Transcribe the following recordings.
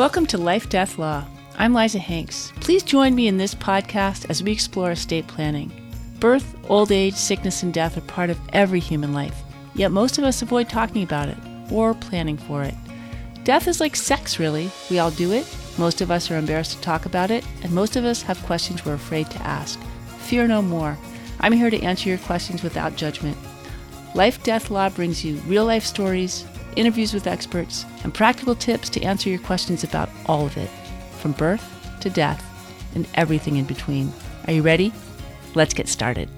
Welcome to Life Death Law. I'm Liza Hanks. Please join me in this podcast as we explore estate planning. Birth, old age, sickness, and death are part of every human life, yet most of us avoid talking about it or planning for it. Death is like sex, really. We all do it. Most of us are embarrassed to talk about it, and most of us have questions we're afraid to ask. Fear no more. I'm here to answer your questions without judgment. Life Death Law brings you real life stories, interviews with experts, and practical tips to answer your questions about all of it, from birth to death and everything in between. Are you ready? Let's get started.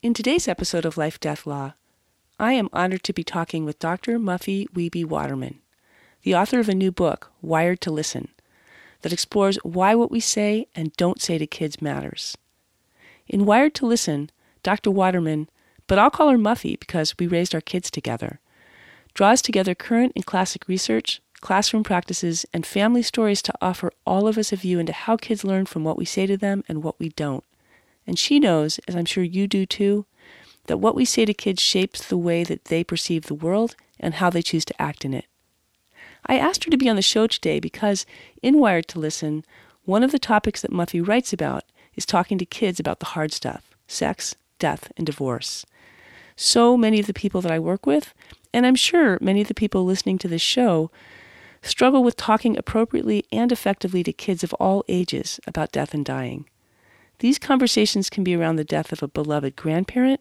In today's episode of Life Death Law, I am honored to be talking with Dr. Muffy Wiebe Waterman, the author of a new book, Wired to Listen, that explores why what we say and don't say to kids matters. In Wired to Listen, Dr. Waterman, but I'll call her Muffy because we raised our kids together, draws together current and classic research, classroom practices, and family stories to offer all of us a view into how kids learn from what we say to them and what we don't. And she knows, as I'm sure you do too, that what we say to kids shapes the way that they perceive the world and how they choose to act in it. I asked her to be on the show today because, in Wired to Listen, one of the topics that Muffy writes about is talking to kids about the hard stuff sex, death, and divorce. So many of the people that I work with, and I'm sure many of the people listening to this show, struggle with talking appropriately and effectively to kids of all ages about death and dying. These conversations can be around the death of a beloved grandparent,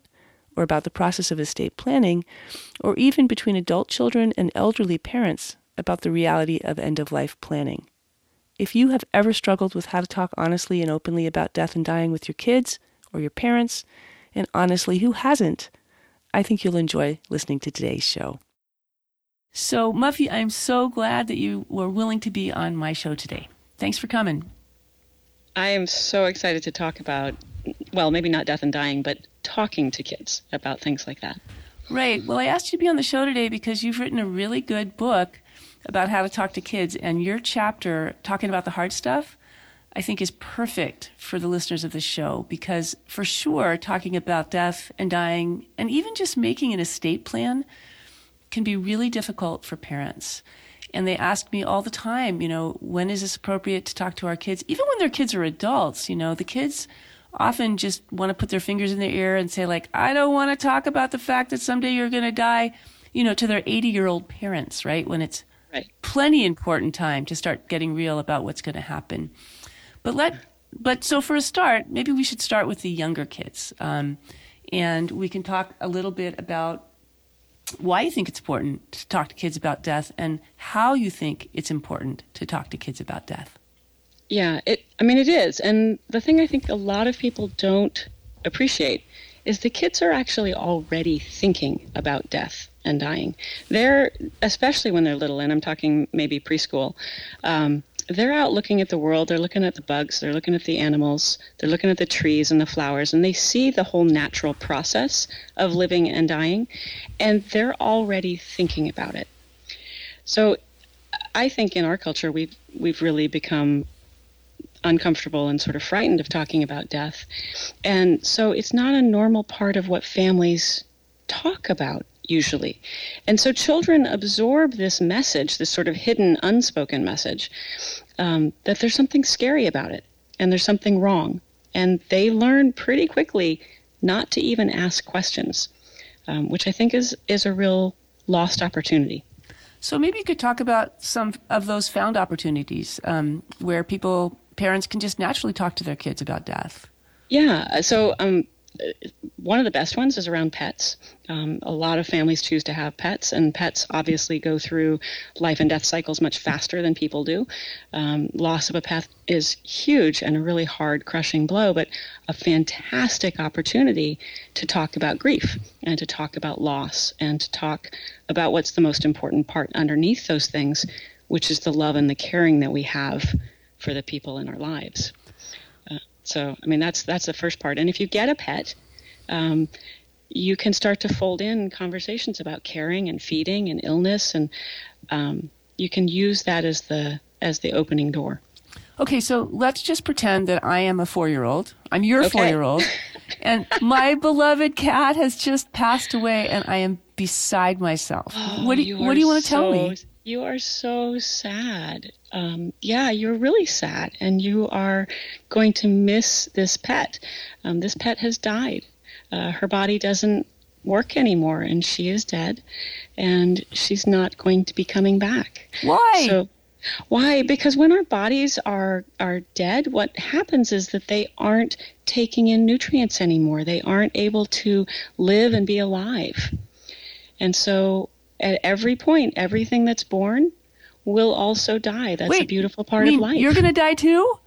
or about the process of estate planning, or even between adult children and elderly parents about the reality of end of life planning. If you have ever struggled with how to talk honestly and openly about death and dying with your kids or your parents, and honestly, who hasn't? I think you'll enjoy listening to today's show. So, Muffy, I'm so glad that you were willing to be on my show today. Thanks for coming. I am so excited to talk about, well, maybe not death and dying, but talking to kids about things like that. Right. Well, I asked you to be on the show today because you've written a really good book about how to talk to kids. And your chapter, talking about the hard stuff, I think is perfect for the listeners of this show because, for sure, talking about death and dying and even just making an estate plan can be really difficult for parents. And they ask me all the time, you know, when is this appropriate to talk to our kids? Even when their kids are adults, you know, the kids often just want to put their fingers in their ear and say, like, I don't want to talk about the fact that someday you're going to die, you know, to their 80 year old parents, right? When it's Right. Plenty important time to start getting real about what's going to happen. But let but so for a start, maybe we should start with the younger kids, um, and we can talk a little bit about why you think it's important to talk to kids about death and how you think it's important to talk to kids about death. Yeah, it. I mean, it is, and the thing I think a lot of people don't appreciate is the kids are actually already thinking about death and dying. They're, especially when they're little, and I'm talking maybe preschool, um, they're out looking at the world. They're looking at the bugs. They're looking at the animals. They're looking at the trees and the flowers, and they see the whole natural process of living and dying, and they're already thinking about it. So, I think in our culture we've we've really become uncomfortable and sort of frightened of talking about death, and so it's not a normal part of what families talk about usually. And so children absorb this message, this sort of hidden, unspoken message, um, that there's something scary about it and there's something wrong. And they learn pretty quickly not to even ask questions, um, which I think is, is a real lost opportunity. So maybe you could talk about some of those found opportunities um, where people, parents can just naturally talk to their kids about death. Yeah. So um, one of the best ones is around pets. Um, a lot of families choose to have pets, and pets obviously go through life and death cycles much faster than people do. Um, loss of a pet is huge and a really hard, crushing blow, but a fantastic opportunity to talk about grief and to talk about loss and to talk about what's the most important part underneath those things, which is the love and the caring that we have for the people in our lives. So, I mean, that's that's the first part. And if you get a pet, um, you can start to fold in conversations about caring and feeding and illness, and um, you can use that as the as the opening door. Okay, so let's just pretend that I am a four year old. I'm your okay. four year old. and my beloved cat has just passed away, and I am beside myself. Oh, what do you, what do you want to tell me? You are so sad. Um, yeah, you're really sad, and you are going to miss this pet. Um, this pet has died. Uh, her body doesn't work anymore, and she is dead, and she's not going to be coming back. Why? So, why? Because when our bodies are are dead, what happens is that they aren't taking in nutrients anymore. They aren't able to live and be alive. And so at every point, everything that's born will also die. That's Wait, a beautiful part of life. You're going to die too?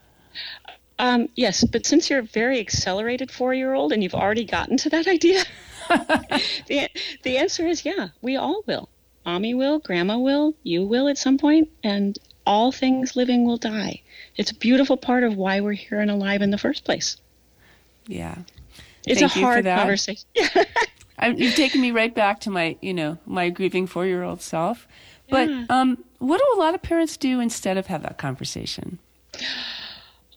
Um, yes, but since you're a very accelerated four year old and you've already gotten to that idea, the, the answer is yeah, we all will. Mommy will, Grandma will, you will at some point, and all things living will die. It's a beautiful part of why we're here and alive in the first place. Yeah. It's Thank a hard conversation. I, you've taken me right back to my, you know, my grieving four-year-old self. But Yeah. um, what do a lot of parents do instead of have that conversation?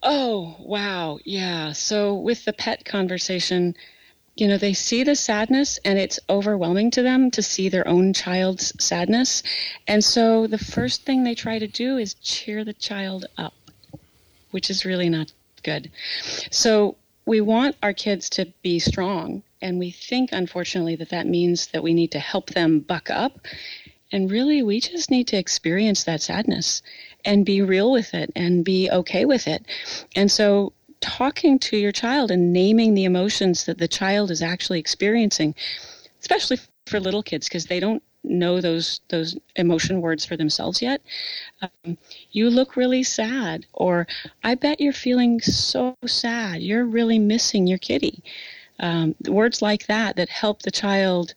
Oh, wow. Yeah. So with the pet conversation, you know, they see the sadness and it's overwhelming to them to see their own child's sadness. And so the first thing they try to do is cheer the child up, which is really not good. So we want our kids to be strong. And we think, unfortunately, that that means that we need to help them buck up. And really, we just need to experience that sadness and be real with it and be okay with it. And so, talking to your child and naming the emotions that the child is actually experiencing, especially for little kids, because they don't know those those emotion words for themselves yet. Um, you look really sad, or I bet you're feeling so sad. You're really missing your kitty. Um, words like that that help the child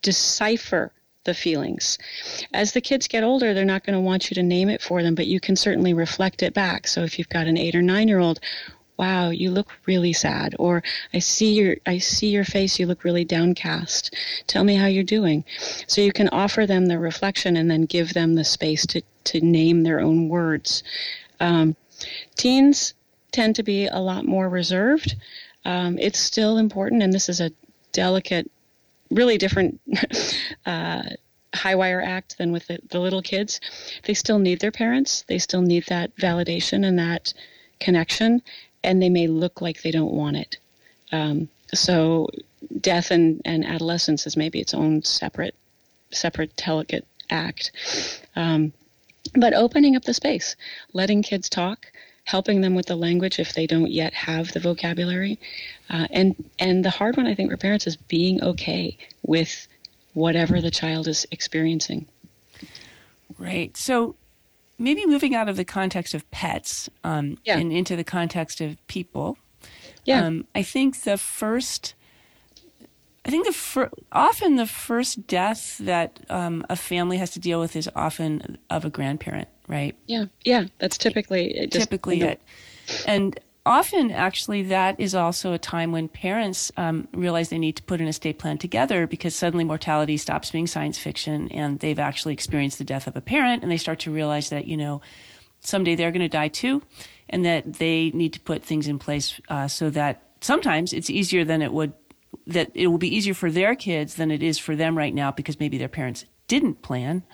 decipher the feelings. As the kids get older, they're not going to want you to name it for them, but you can certainly reflect it back. So if you've got an eight or nine year old, wow, you look really sad, or I see your I see your face, you look really downcast. Tell me how you're doing. So you can offer them the reflection and then give them the space to to name their own words. Um, teens tend to be a lot more reserved. Um, it's still important, and this is a delicate really different uh, high wire act than with the, the little kids. They still need their parents. They still need that validation and that connection, and they may look like they don't want it. Um, so, death and, and adolescence is maybe its own separate, separate delicate act. Um, but opening up the space, letting kids talk, helping them with the language if they don't yet have the vocabulary, uh, and and the hard one I think for parents is being okay with whatever the child is experiencing. Right. So maybe moving out of the context of pets um, Yeah. and into the context of people. Yeah. Um, I think the first, I think the fir- often the first death that um, a family has to deal with is often of a grandparent, right? yeah, yeah, that's typically it just, Typically it, and often actually that is also a time when parents um, realize they need to put an estate plan together because suddenly mortality stops being science fiction and they've actually experienced the death of a parent and they start to realize that you know someday they're going to die too and that they need to put things in place uh, so that sometimes it's easier than it would that it will be easier for their kids than it is for them right now because maybe their parents didn't plan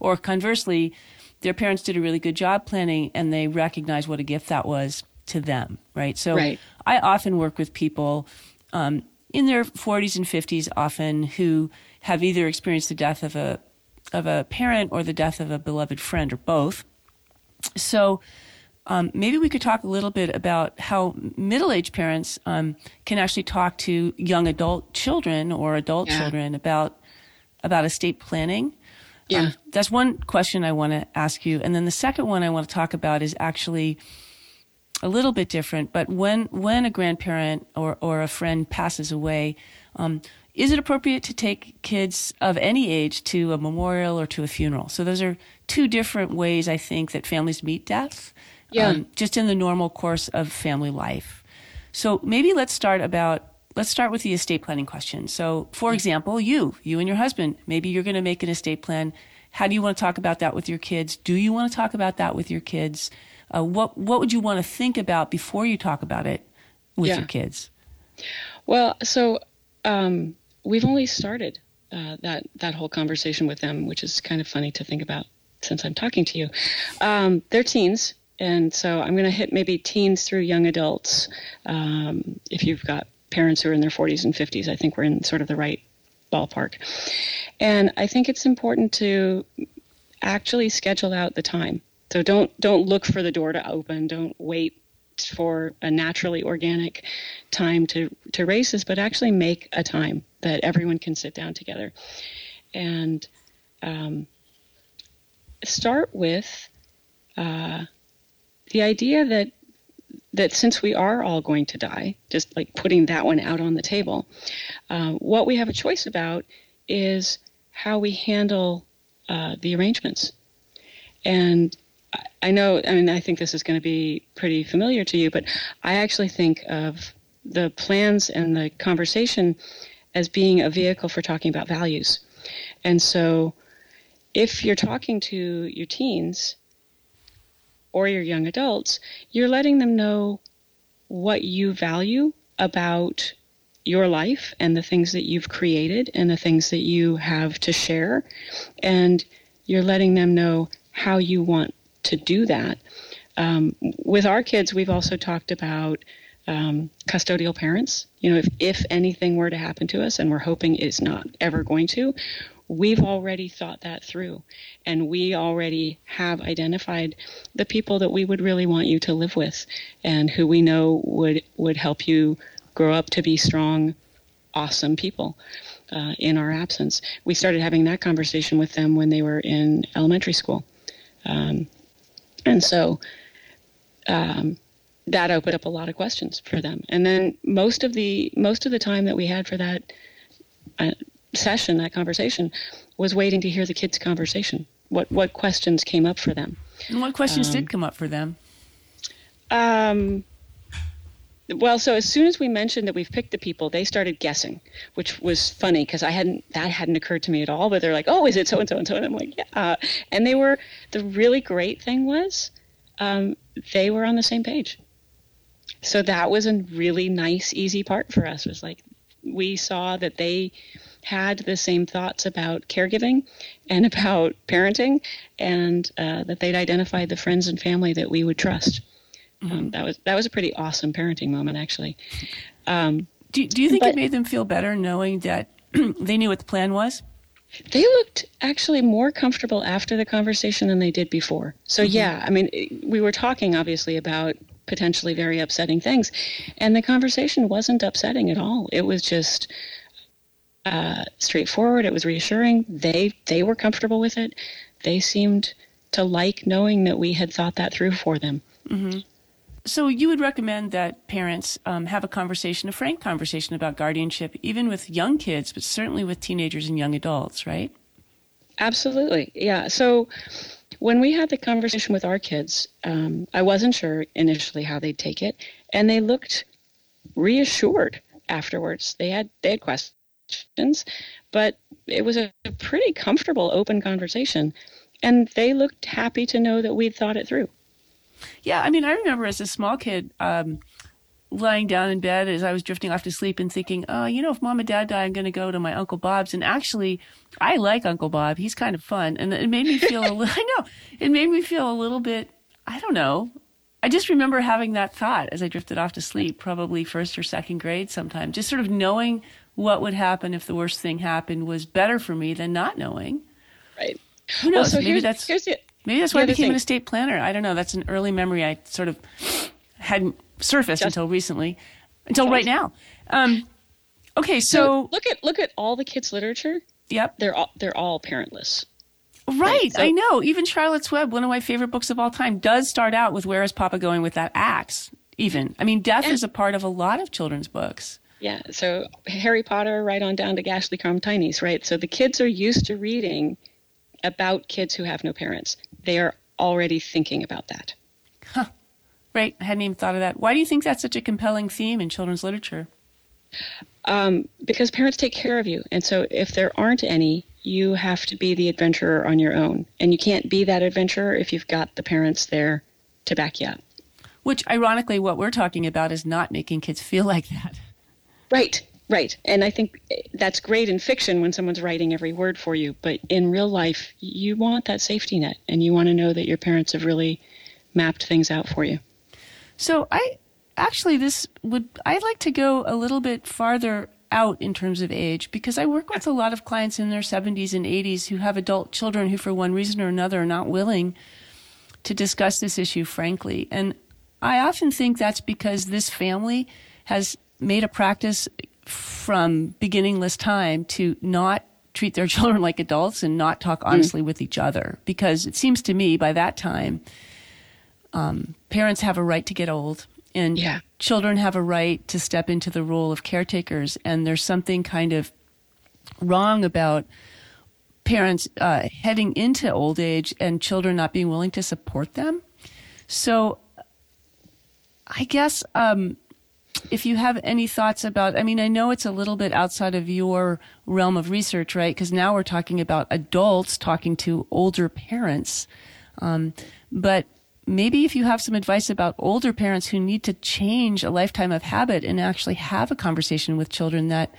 or conversely their parents did a really good job planning and they recognize what a gift that was to them right so Right. i often work with people um, in their 40s and 50s often who have either experienced the death of a of a parent or the death of a beloved friend or both so um, maybe we could talk a little bit about how middle-aged parents um, can actually talk to young adult children or adult Yeah. children about about estate planning. Yeah. Um, that's one question I want to ask you, and then the second one I want to talk about is actually a little bit different. But when when a grandparent or or a friend passes away, um, is it appropriate to take kids of any age to a memorial or to a funeral? So those are two different ways I think that families meet death. Yeah. just in the normal course of family life. So maybe let's start about let's start with the estate planning question. So, for example, you, you and your husband, maybe you're going to make an estate plan. How do you want to talk about that with your kids? Do you want to talk about that with your kids? Uh, what what would you want to think about before you talk about it with Yeah. your kids? Well, so um, we've only started uh, that that whole conversation with them, which is kind of funny to think about since I'm talking to you. Um, they're teens, and so I'm going to hit maybe teens through young adults. Um, if you've got parents who are in their 40s and 50s, I think we're in sort of the right ballpark. And I think it's important to actually schedule out the time. So don't don't look for the door to open. Don't wait for a naturally organic time to to this, but actually make a time that everyone can sit down together and um, start with uh, the idea that that since we are all going to die, just like putting that one out on the table, uh, what we have a choice about is how we handle uh, the arrangements. And I know, I mean, I think this is going to be pretty familiar to you, but I actually think of the plans and the conversation as being a vehicle for talking about values. And so if you're talking to your teens or your young adults, you're letting them know what you value about your life and the things that you've created and the things that you have to share. And you're letting them know how you want to do that. Um, with our kids, we've also talked about um, custodial parents. You know, if, if anything were to happen to us, and we're hoping it's not ever going to, we've already thought that through. And we already have identified the people that we would really want you to live with and who we know would, would help you grow up to be strong, awesome people. Uh, in our absence, we started having that conversation with them when they were in elementary school. Um, and so um, that opened up a lot of questions for them. And then most of the most of the time that we had for that uh, session, that conversation, was waiting to hear the kids' conversation. What what questions came up for them? And what questions um, did come up for them? Um, well, so as soon as we mentioned that we've picked the people, they started guessing, which was funny because I hadn't that hadn't occurred to me at all. But they're like, "Oh, is it so and so and so?" And I'm like, "Yeah." And they were the really great thing was um, they were on the same page. So that was a really nice, easy part for us. Was like we saw that they had the same thoughts about caregiving and about parenting, and uh, that they'd identified the friends and family that we would trust. Mm-hmm. Um, that was that was a pretty awesome parenting moment, actually. Um, do Do you think but, it made them feel better knowing that they knew what the plan was? They looked actually more comfortable after the conversation than they did before. So mm-hmm. yeah, I mean, we were talking obviously about potentially very upsetting things, and the conversation wasn't upsetting at all. It was just uh, straightforward. It was reassuring. They they were comfortable with it. They seemed to like knowing that we had thought that through for them. Mm-hmm. So you would recommend that parents um, have a conversation, a frank conversation about guardianship, even with young kids, but certainly with teenagers and young adults, right? Absolutely, yeah. So when we had the conversation with our kids, um, I wasn't sure initially how they'd take it, and they looked reassured afterwards. They had they had questions, but it was a pretty comfortable, open conversation, and they looked happy to know that we'd thought it through. Yeah, I mean, I remember as a small kid, um, lying down in bed as I was drifting off to sleep and thinking, oh, you know, if mom and dad die, I'm going to go to my Uncle Bob's. And actually, I like Uncle Bob. He's kind of fun. And it made me feel a little, I know, it made me feel a little bit, I don't know. I just remember having that thought as I drifted off to sleep, probably first or second grade sometime, just sort of knowing what would happen if the worst thing happened was better for me than not knowing. Right. Who knows? Well, so Maybe that's. Here's the, Maybe that's why I became thing. an estate planner. I don't know. That's an early memory I sort of hadn't surfaced Just, until recently, until right now. Um, okay, so, so, look at look at all the kids' literature. Yep, they're all they're all parentless. Right, so, I know. Even Charlotte's Web, one of my favorite books of all time, does start out with "Where is Papa going with that axe?" Even, I mean, death yeah. is a part of a lot of children's books. Yeah, so Harry Potter, right on down to Crime Tinies, right? So the kids are used to reading about kids who have no parents they are already thinking about that. Huh. Right. I hadn't even thought of that. Why do you think that's such a compelling theme in children's literature? Um, because parents take care of you. And so if there aren't any, you have to be the adventurer on your own. And you can't be that adventurer if you've got the parents there to back you up. Which, ironically, what we're talking about is not making kids feel like that. Right, right. And I think that's great in fiction when someone's writing every word for you. But in real life, you want that safety net and you want to know that your parents have really mapped things out for you. So I actually, this would, I'd like to go a little bit farther out in terms of age because I work with a lot of clients in their 70s and 80s who have adult children who, for one reason or another, are not willing to discuss this issue frankly. And I often think that's because this family has made a practice from beginningless time to not treat their children like adults and not talk honestly mm. with each other. Because it seems to me by that time, um, parents have a right to get old and yeah. children have a right to step into the role of caretakers. And there's something kind of wrong about parents uh, heading into old age and children not being willing to support them. So I guess um, if you have any thoughts about, I mean, I know it's a little bit outside of your realm of research, right? Because now we're talking about adults talking to older parents. Um, but maybe if you have some advice about older parents who need to change a lifetime of habit and actually have a conversation with children that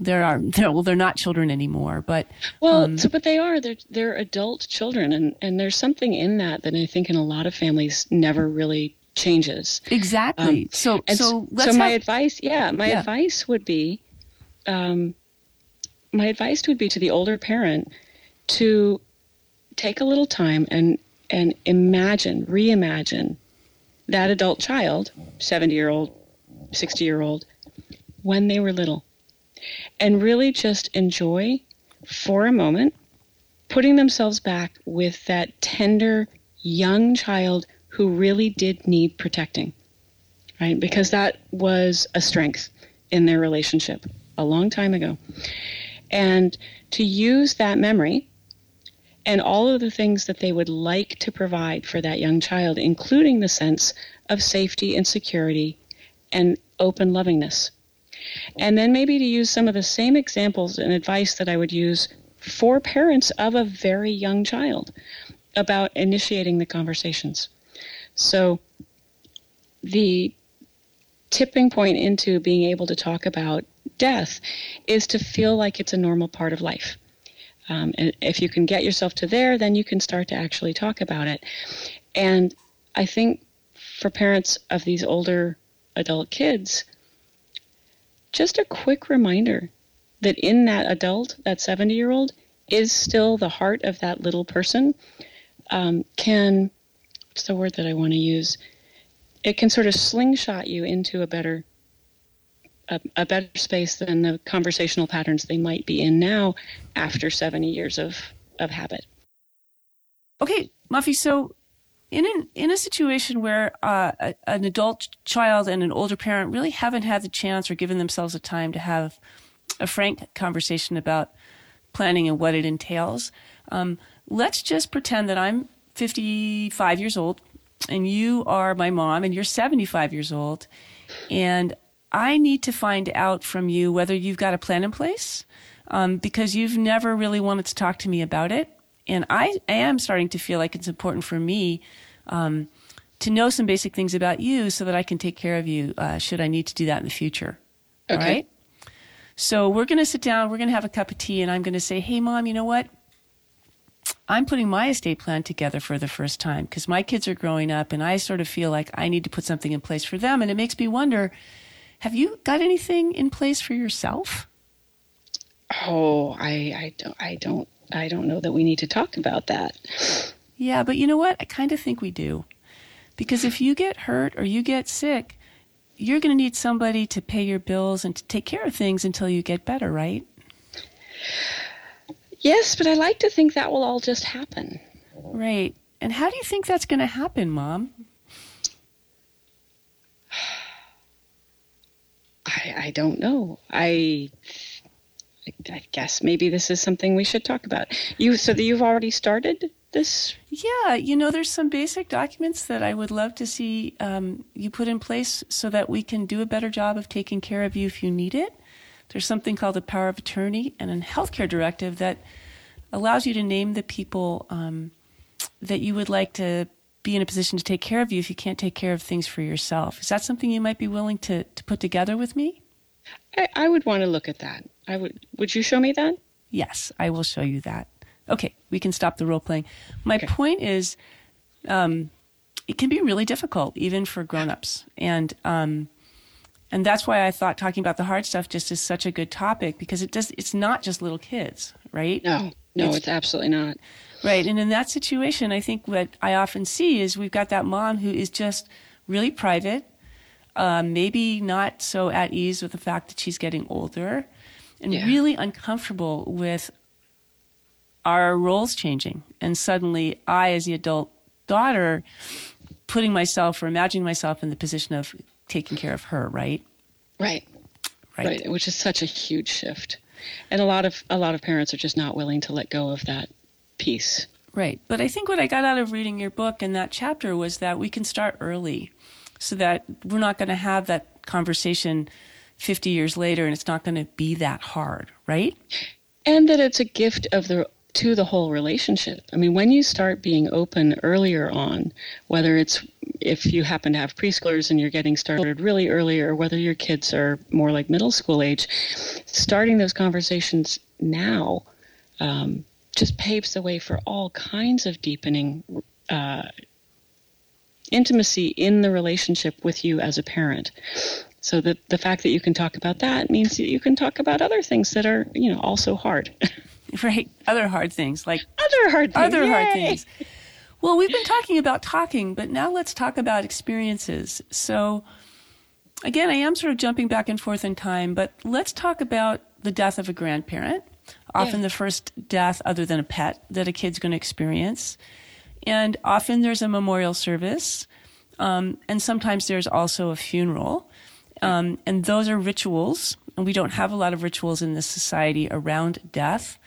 there are they're, well they're not children anymore but well um, so but they are they're they're adult children and and there's something in that that i think in a lot of families never really changes. Exactly. Um, so, so, so my advice, yeah, my yeah. advice would be, um, my advice would be to the older parent to take a little time and and imagine, reimagine that adult child, seventy year old, sixty year old, when they were little, and really just enjoy for a moment putting themselves back with that tender young child who really did need protecting, right? Because that was a strength in their relationship a long time ago. And to use that memory and all of the things that they would like to provide for that young child, including the sense of safety and security and open lovingness. And then maybe to use some of the same examples and advice that I would use for parents of a very young child about initiating the conversations. So the tipping point into being able to talk about death is to feel like it's a normal part of life. Um, and if you can get yourself to there, then you can start to actually talk about it. And I think for parents of these older adult kids, just a quick reminder that in that adult, that 70 year old, is still the heart of that little person um, can what's the word that I want to use? It can sort of slingshot you into a better a, a, better space than the conversational patterns they might be in now after 70 years of, of habit. Okay, Muffy, so in an, in a situation where uh, a, an adult child and an older parent really haven't had the chance or given themselves the time to have a frank conversation about planning and what it entails, um, let's just pretend that I'm 55 years old and you are my mom and you're 75 years old and I need to find out from you whether you've got a plan in place um, because you've never really wanted to talk to me about it. And I, I am starting to feel like it's important for me um, to know some basic things about you so that I can take care of you uh, should I need to do that in the future. Okay. All right? So we're going to sit down, we're going to have a cup of tea, and I'm going to say, hey, mom, you know what? I'm putting my estate plan together for the first time because my kids are growing up and I sort of feel like I need to put something in place for them. And it makes me wonder have you got anything in place for yourself? Oh, I, I don't, I don't, I don't know that we need to talk about that. Yeah, but you know what? I kind of think we do. Because if you get hurt or you get sick, you're going to need somebody to pay your bills and to take care of things until you get better, right? Yes, but I like to think that will all just happen. Right. And how do you think that's going to happen, Mom? I, I don't know. I, I guess maybe this is something we should talk about. You so that you've already started this? Yeah, you know, there's some basic documents that I would love to see um, you put in place so that we can do a better job of taking care of you if you need it. There's something called a power of attorney and a healthcare directive that allows you to name the people um, that you would like to be in a position to take care of you if you can't take care of things for yourself. Is that something you might be willing to, to put together with me? I, I would want to look at that. I would. Would you show me that? Yes, I will show you that. Okay, we can stop the role playing. My Okay. point is, um, it can be really difficult even for grown-ups, and um, and that's why I thought talking about the hard stuff just is such a good topic because it does. It's not just little kids, right? No, no, It's- it's, absolutely not. Right. And in that situation, I think what I often see is we've got that mom who is just really private, uh, maybe not so at ease with the fact that she's getting older, and Yeah. really uncomfortable with our roles changing. And suddenly, I, as the adult daughter, putting myself or imagining myself in the position of taking care of her, right? Right, Right. right, which is such a huge shift, and a lot of a lot of parents are just not willing to let go of that piece. Right. But I think what I got out of reading your book and that chapter was that we can start early so that we're not going to have that conversation 50 years later and it's not going to be that hard, right? and that it's a gift of the to the whole relationship. I mean, when you start being open earlier on, whether it's if you happen to have preschoolers and you're getting started really early, or whether your kids are more like middle school age, starting those conversations now um, just paves the way for all kinds of deepening uh, intimacy in the relationship with you as a parent. So the the fact that you can talk about that means that you can talk about other things that are you know also hard. Right. Other hard things like other hard things. other hard things. Well, we've been talking about talking, but now let's talk about experiences. So, again, I am sort of jumping back and forth in time, but let's talk about the death of a grandparent, often Yeah. the first death other than a pet that a kid's going to experience. And often there's a memorial service, um, and sometimes there's also a funeral. Um, and those are rituals, and we don't have a lot of rituals in this society around death.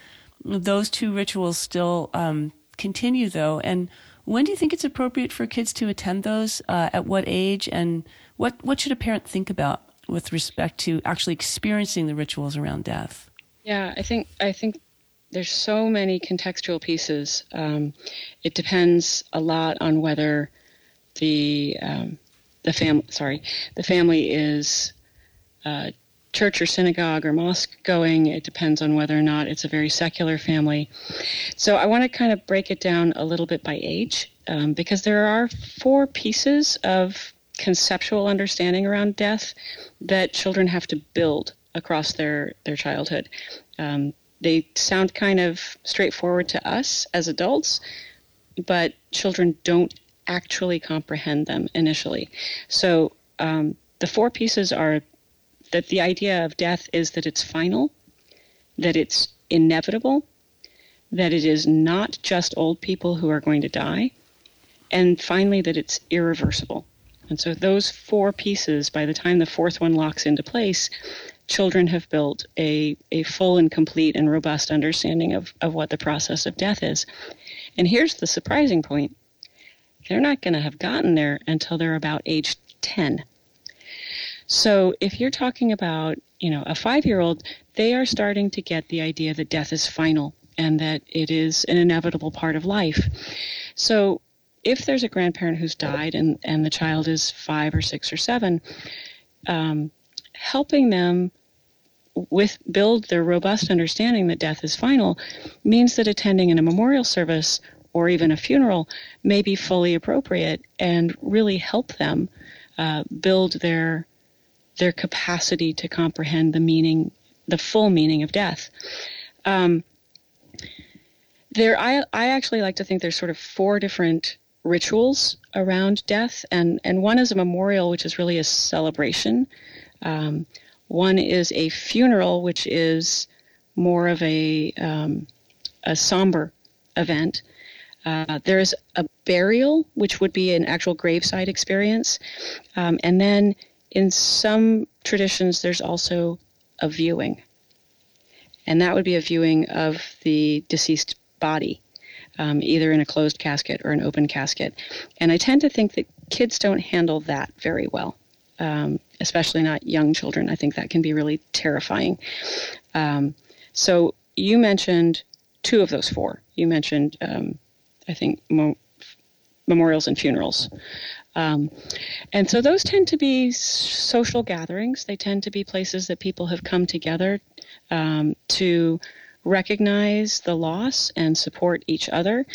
Those two rituals still um, continue, though. And when do you think it's appropriate for kids to attend those? Uh, at what age? And what what should a parent think about with respect to actually experiencing the rituals around death? Yeah, I think I think there's so many contextual pieces. Um, it depends a lot on whether the um, the fam sorry the family is uh, church or synagogue or mosque going. It depends on whether or not it's a very secular family. So I want to kind of break it down a little bit by age um, because there are four pieces of conceptual understanding around death that children have to build across their their childhood. Um, they sound kind of straightforward to us as adults, but children don't actually comprehend them initially. So um, the four pieces are that the idea of death is that it's final, that it's inevitable, that it is not just old people who are going to die, and finally that it's irreversible. And so those four pieces, by the time the fourth one locks into place, children have built a, a full and complete and robust understanding of, of what the process of death is. And here's the surprising point they're not going to have gotten there until they're about age 10. So if you're talking about, you know, a five year old, they are starting to get the idea that death is final and that it is an inevitable part of life. So if there's a grandparent who's died and, and the child is five or six or seven, um, helping them with build their robust understanding that death is final means that attending in a memorial service or even a funeral may be fully appropriate and really help them uh, build their their capacity to comprehend the meaning, the full meaning of death. Um, there, I, I actually like to think there's sort of four different rituals around death, and, and one is a memorial, which is really a celebration. Um, one is a funeral, which is more of a um, a somber event. Uh, there is a burial, which would be an actual graveside experience, um, and then in some traditions, there's also a viewing, and that would be a viewing of the deceased body, um, either in a closed casket or an open casket. And I tend to think that kids don't handle that very well, um, especially not young children. I think that can be really terrifying. Um, so you mentioned two of those four. You mentioned, um, I think, mo- memorials and funerals. Um, and so those tend to be social gatherings. They tend to be places that people have come together um, to recognize the loss and support each other.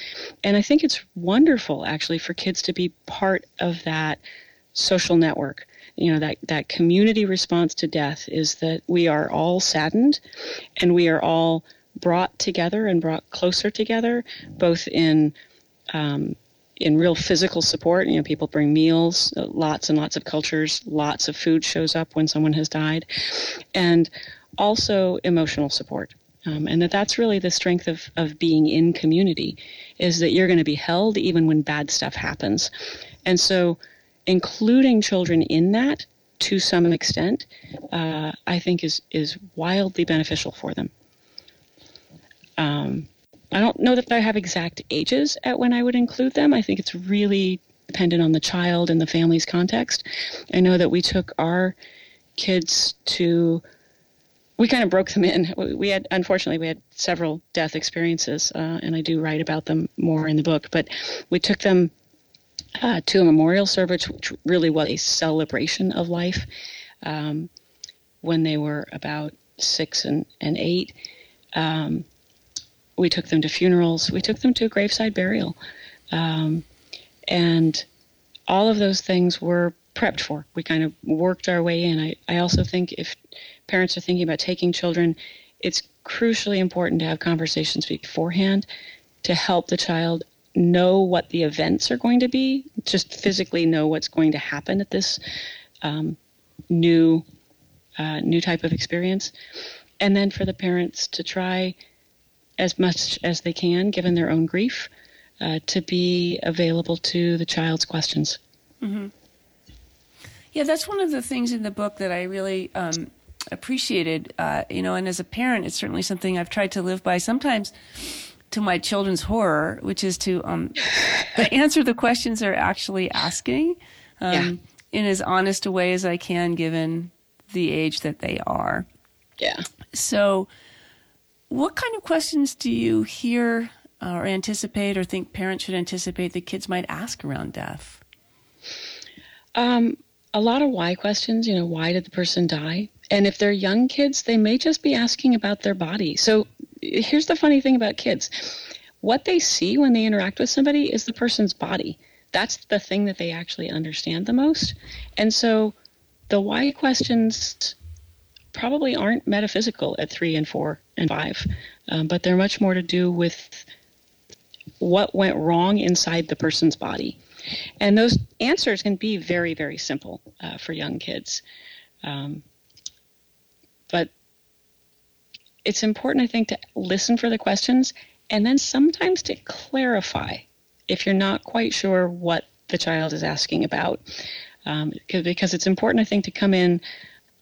And I think it's wonderful, actually, for kids to be part of that social network. You know, that, that community response to death is that we are all saddened and we are all brought together and brought closer together, both in um, in real physical support. You know, people bring meals, uh, lots and lots of cultures, lots of food shows up when someone has died, and also emotional support. Um, and that that's really the strength of, of being in community is that you're going to be held even when bad stuff happens. And so including children in that to some extent, uh, I think is, is wildly beneficial for them. Um, I don't know that I have exact ages at when I would include them. I think it's really dependent on the child and the family's context. I know that we took our kids to we kind of broke them in. We had, unfortunately, we had several death experiences, uh, and I do write about them more in the book. But we took them uh, to a memorial service, which really was a celebration of life, um, when they were about six and, and eight. Um, we took them to funerals. We took them to a graveside burial. Um, and all of those things were prepped for. We kind of worked our way in. I, I also think if parents are thinking about taking children, it's crucially important to have conversations beforehand to help the child know what the events are going to be, just physically know what's going to happen at this um, new uh, new type of experience, and then for the parents to try as much as they can, given their own grief, uh, to be available to the child's questions. Mm-hmm. Yeah, that's one of the things in the book that I really um, appreciated. Uh, you know, and as a parent, it's certainly something I've tried to live by. Sometimes to my children's horror, which is to um, answer the questions they're actually asking um, yeah. in as honest a way as I can, given the age that they are. Yeah. So, what kind of questions do you hear uh, or anticipate, or think parents should anticipate that kids might ask around death? Um, a lot of why questions. You know, why did the person die? And if they're young kids, they may just be asking about their body. So here's the funny thing about kids what they see when they interact with somebody is the person's body. That's the thing that they actually understand the most. And so the why questions probably aren't metaphysical at three and four and five, um, but they're much more to do with what went wrong inside the person's body. And those answers can be very, very simple uh, for young kids. Um, but it's important, I think, to listen for the questions and then sometimes to clarify if you're not quite sure what the child is asking about. Um, because it's important, I think, to come in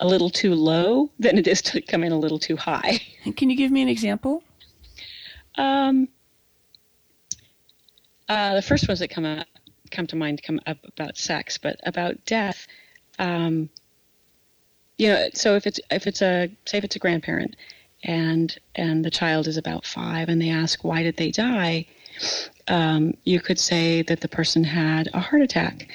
a little too low than it is to come in a little too high. Can you give me an example? Um, uh, the first ones that come up, come to mind come up about sex, but about death. Um, you know, so if it's if it's a say if it's a grandparent and and the child is about five and they ask why did they die, um, you could say that the person had a heart attack,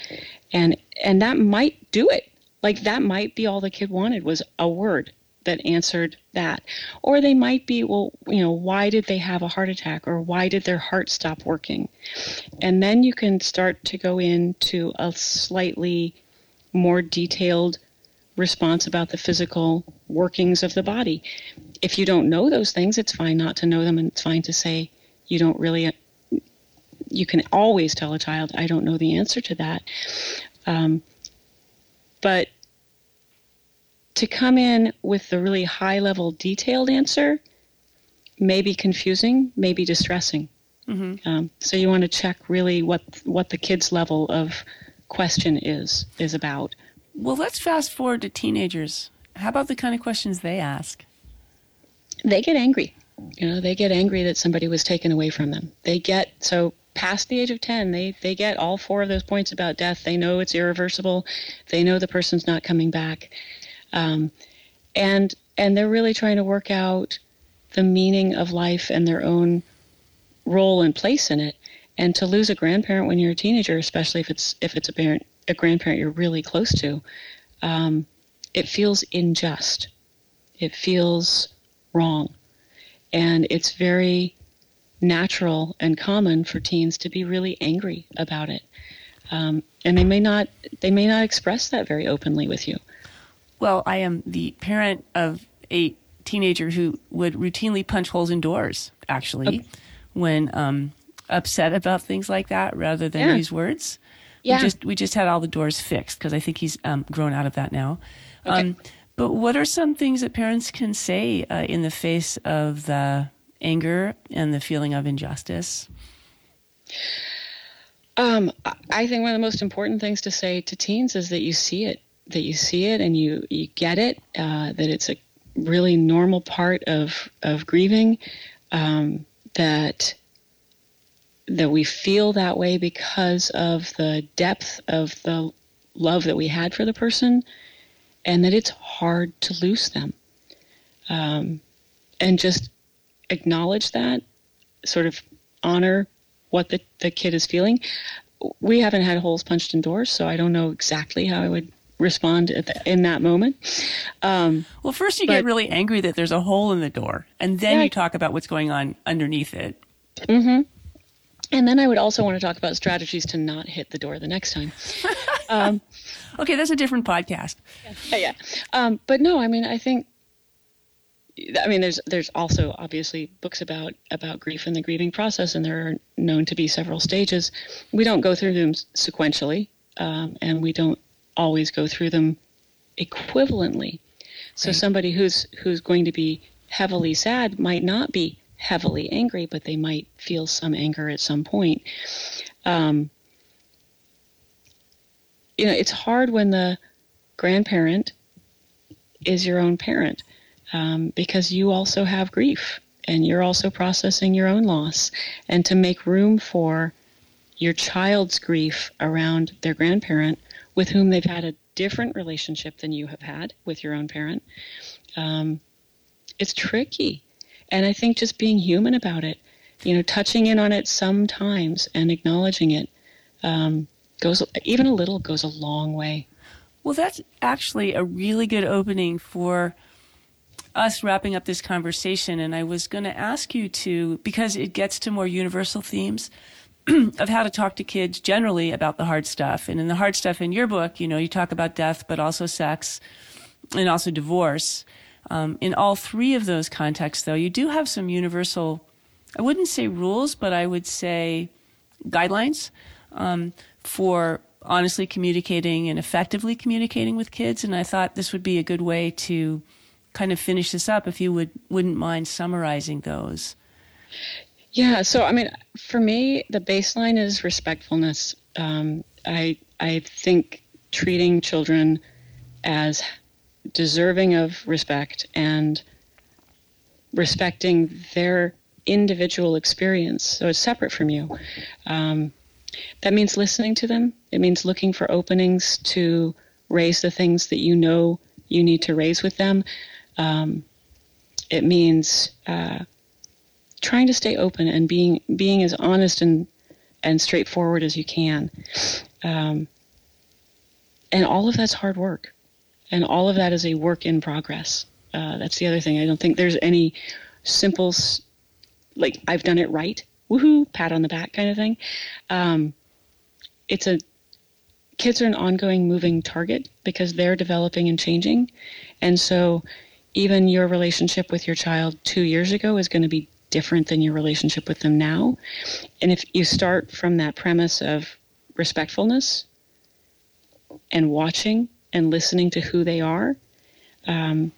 and and that might do it. Like that might be all the kid wanted was a word that answered that. Or they might be, well, you know, why did they have a heart attack or why did their heart stop working? And then you can start to go into a slightly more detailed response about the physical workings of the body. If you don't know those things, it's fine not to know them, and it's fine to say you don't really. You can always tell a child, "I don't know the answer to that," um, but to come in with the really high level, detailed answer may be confusing, may be distressing. Mm-hmm. Um, so you want to check really what what the kid's level of question is is about. Well, let's fast forward to teenagers. How about the kind of questions they ask? They get angry. You know, they get angry that somebody was taken away from them. They get so past the age of 10, they, they get all four of those points about death. They know it's irreversible. They know the person's not coming back. Um, and, and they're really trying to work out the meaning of life and their own role and place in it. And to lose a grandparent when you're a teenager, especially if it's if it's a parent a grandparent you're really close to, um, it feels unjust. It feels wrong. And it's very natural and common for teens to be really angry about it. Um, and they may not they may not express that very openly with you. Well, I am the parent of a teenager who would routinely punch holes in doors, actually, okay. when um, upset about things like that, rather than yeah. use words. Yeah. We just we just had all the doors fixed because I think he's um, grown out of that now. Okay. Um, but what are some things that parents can say uh, in the face of the anger and the feeling of injustice? Um, I think one of the most important things to say to teens is that you see it, that you see it and you, you get it, uh, that it's a really normal part of, of grieving, um, that that we feel that way because of the depth of the love that we had for the person, and that it's hard to lose them. Um, and just acknowledge that, sort of honor what the, the kid is feeling. We haven't had holes punched in doors, so I don't know exactly how I would respond the, in that moment. Um, well, first you but, get really angry that there's a hole in the door, and then yeah, you talk about what's going on underneath it. Mm-hmm. And then I would also want to talk about strategies to not hit the door the next time. Um, okay, that's a different podcast. Yeah, yeah. Um, but no, I mean, I think I mean, there's there's also obviously books about about grief and the grieving process, and there are known to be several stages. We don't go through them sequentially, um, and we don't always go through them equivalently. So right. somebody who's who's going to be heavily sad might not be heavily angry, but they might feel some anger at some point. Um, you know, it's hard when the grandparent is your own parent um, because you also have grief and you're also processing your own loss. And to make room for your child's grief around their grandparent with whom they've had a different relationship than you have had with your own parent, um, it's tricky. And I think just being human about it, you know, touching in on it sometimes and acknowledging it um, goes, even a little goes a long way. Well, that's actually a really good opening for us wrapping up this conversation, and I was going to ask you to, because it gets to more universal themes of how to talk to kids generally about the hard stuff. And in the hard stuff in your book, you know, you talk about death, but also sex and also divorce. Um, in all three of those contexts, though, you do have some universal, I wouldn't say rules, but I would say guidelines um, for honestly communicating and effectively communicating with kids. And I thought this would be a good way to kind of finish this up, if you would wouldn't mind summarizing those. Yeah. So I mean, for me, the baseline is respectfulness. Um, I I think treating children as deserving of respect and respecting their individual experience. So it's separate from you. Um, that means listening to them. It means looking for openings to raise the things that you know you need to raise with them. Um, it means uh, trying to stay open and being being as honest and and straightforward as you can. Um, and all of that's hard work, and all of that is a work in progress. Uh, that's the other thing. I don't think there's any simple, like I've done it right, woohoo, pat on the back kind of thing. Um, it's a kids are an ongoing moving target because they're developing and changing, and so even your relationship with your child two years ago is going to be different than your relationship with them now. And if you start from that premise of respectfulness and watching and listening to who they are, um,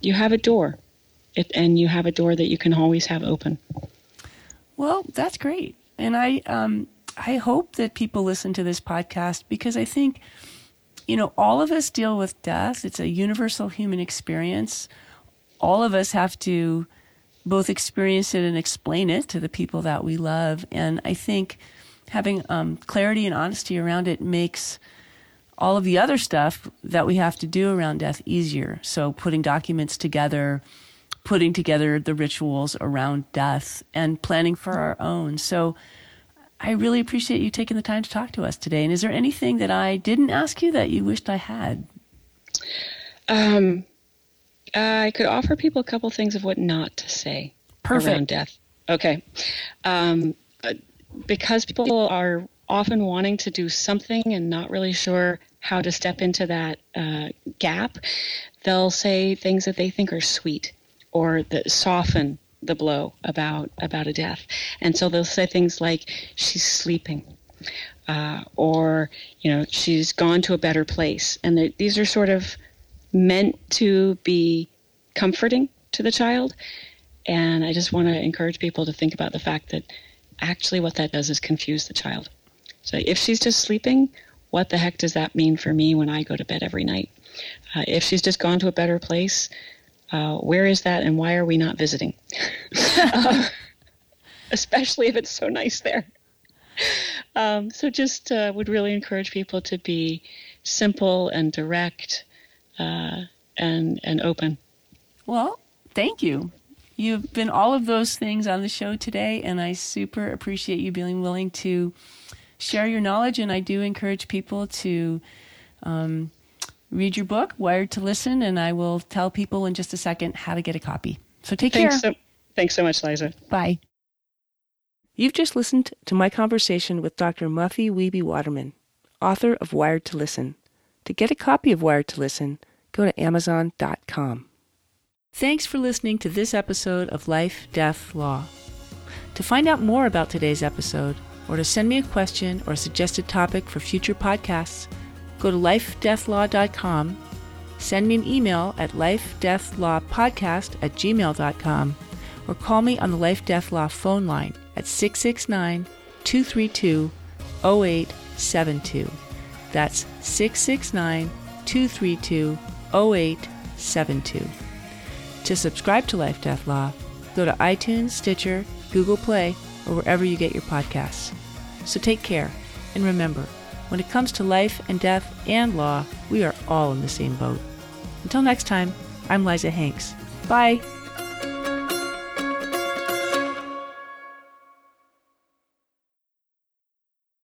you have a door. It, and you have a door that you can always have open. Well, that's great. And I, um, I hope that people listen to this podcast because I think you know, all of us deal with death. It's a universal human experience. All of us have to both experience it and explain it to the people that we love. And I think having um, clarity and honesty around it makes all of the other stuff that we have to do around death easier. So putting documents together, putting together the rituals around death, and planning for our own. So I really appreciate you taking the time to talk to us today. And is there anything that I didn't ask you that you wished I had? Um, I could offer people a couple things of what not to say Perfect. around death. Okay. Um, uh, because people are often wanting to do something and not really sure how to step into that uh, gap, they'll say things that they think are sweet or that soften the blow about about a death. And so they'll say things like, "She's sleeping," uh, or you know, "She's gone to a better place." And these are sort of meant to be comforting to the child. And I just want to encourage people to think about the fact that actually what that does is confuse the child. So if she's just sleeping, what the heck does that mean for me when I go to bed every night? Uh, if she's just gone to a better place, uh, where is that and why are we not visiting? uh, especially if it's so nice there. Um, so just uh, would really encourage people to be simple and direct uh, and and open. Well, thank you. You've been all of those things on the show today, and I super appreciate you being willing to share your knowledge. And I do encourage people to um, read your book, Wired to Listen, and I will tell people in just a second how to get a copy. So take thanks care. So, thanks so much, Liza. Bye. You've just listened to my conversation with Dr. Muffy Wiebe Waterman, author of Wired to Listen. To get a copy of Wired to Listen, go to Amazon.com. Thanks for listening to this episode of Life, Death, Law. To find out more about today's episode, or to send me a question or a suggested topic for future podcasts, go to lifedeathlaw.com, send me an email at lifedeathlawpodcast at gmail.com, or call me on the Life Death Law phone line at 669 232 0872. That's 669 232 0872. To subscribe to Life Death Law, go to iTunes, Stitcher, Google Play, or wherever you get your podcasts. So take care, and remember, when it comes to life and death and law, we are all in the same boat. Until next time, I'm Liza Hanks. Bye.